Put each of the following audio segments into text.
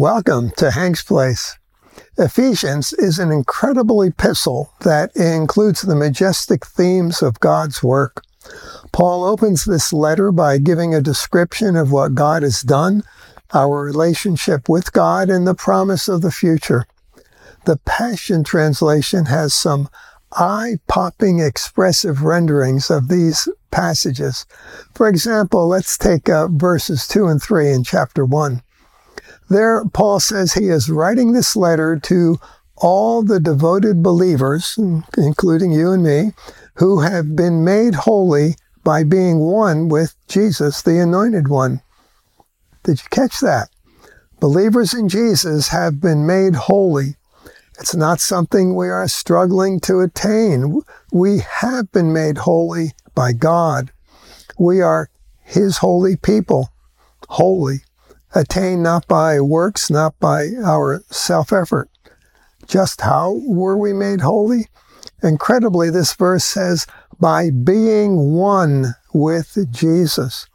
Welcome to Hank's Place. Ephesians is an incredible epistle that includes the majestic themes of God's work. Paul opens this letter by giving a description of what God has done, our relationship with God, and the promise of the future. The Passion Translation has some eye popping expressive renderings of these passages. For example, let's take uh, verses 2 and 3 in chapter 1. There, Paul says he is writing this letter to all the devoted believers, including you and me, who have been made holy by being one with Jesus, the Anointed One. Did you catch that? Believers in Jesus have been made holy. It's not something we are struggling to attain. We have been made holy by God. We are His holy people, holy attained not by works, not by our self effort. Just how were we made holy? Incredibly, this verse says, by being one with Jesus,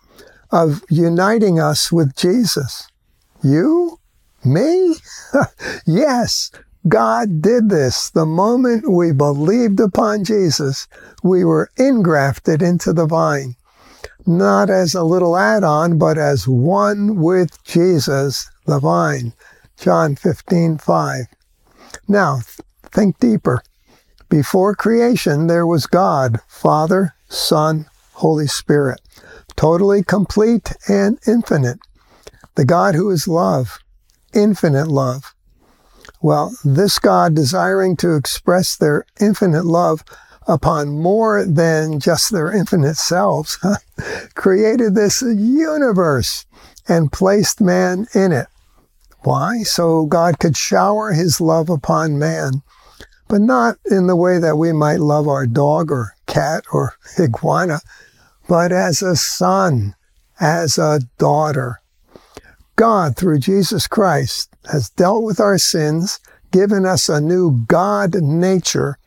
of uniting us with Jesus. You? Me? yes, God did this. The moment we believed upon Jesus, we were ingrafted into the vine not as a little add on, but as one with Jesus, the vine. John 15, 5. Now, think deeper. Before creation, there was God, Father, Son, Holy Spirit, totally complete and infinite. The God who is love, infinite love. Well, this God, desiring to express their infinite love, upon more than just their infinite selves, created this universe and placed man in it. Why? So God could shower his love upon man, but not in the way that we might love our dog or cat or iguana, but as a son, as a daughter. God, through Jesus Christ, has dealt with our sins, given us a new God nature,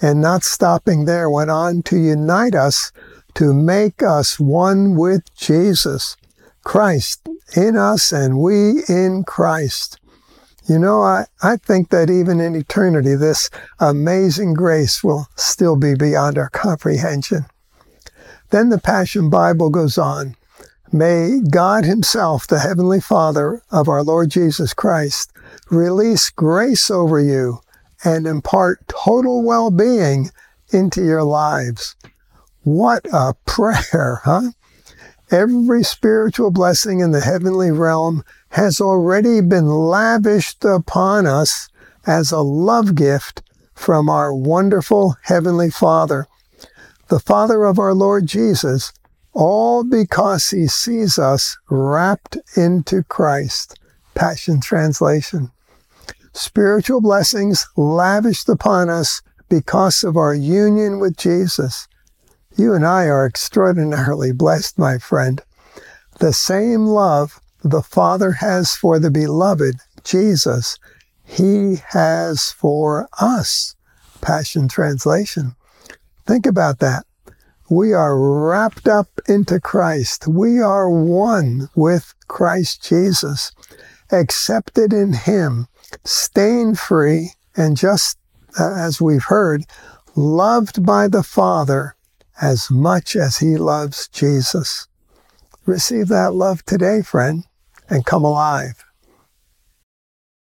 and not stopping there, went on to unite us to make us one with Jesus, Christ in us and we in Christ. You know, I, I think that even in eternity, this amazing grace will still be beyond our comprehension. Then the Passion Bible goes on. May God Himself, the Heavenly Father of our Lord Jesus Christ, release grace over you and impart total well being into your lives. What a prayer, huh? Every spiritual blessing in the heavenly realm has already been lavished upon us as a love gift from our wonderful Heavenly Father, the Father of our Lord Jesus, all because He sees us wrapped into Christ. Passion Translation spiritual blessings lavished upon us because of our union with Jesus. You and I are extraordinarily blessed, my friend. The same love the Father has for the beloved, Jesus, He has for us. Passion Translation. Think about that. We are wrapped up into Christ. We are one with Christ Jesus, accepted in Him stain free, and just uh, as we've heard, loved by the Father as much as he loves Jesus. Receive that love today, friend, and come alive.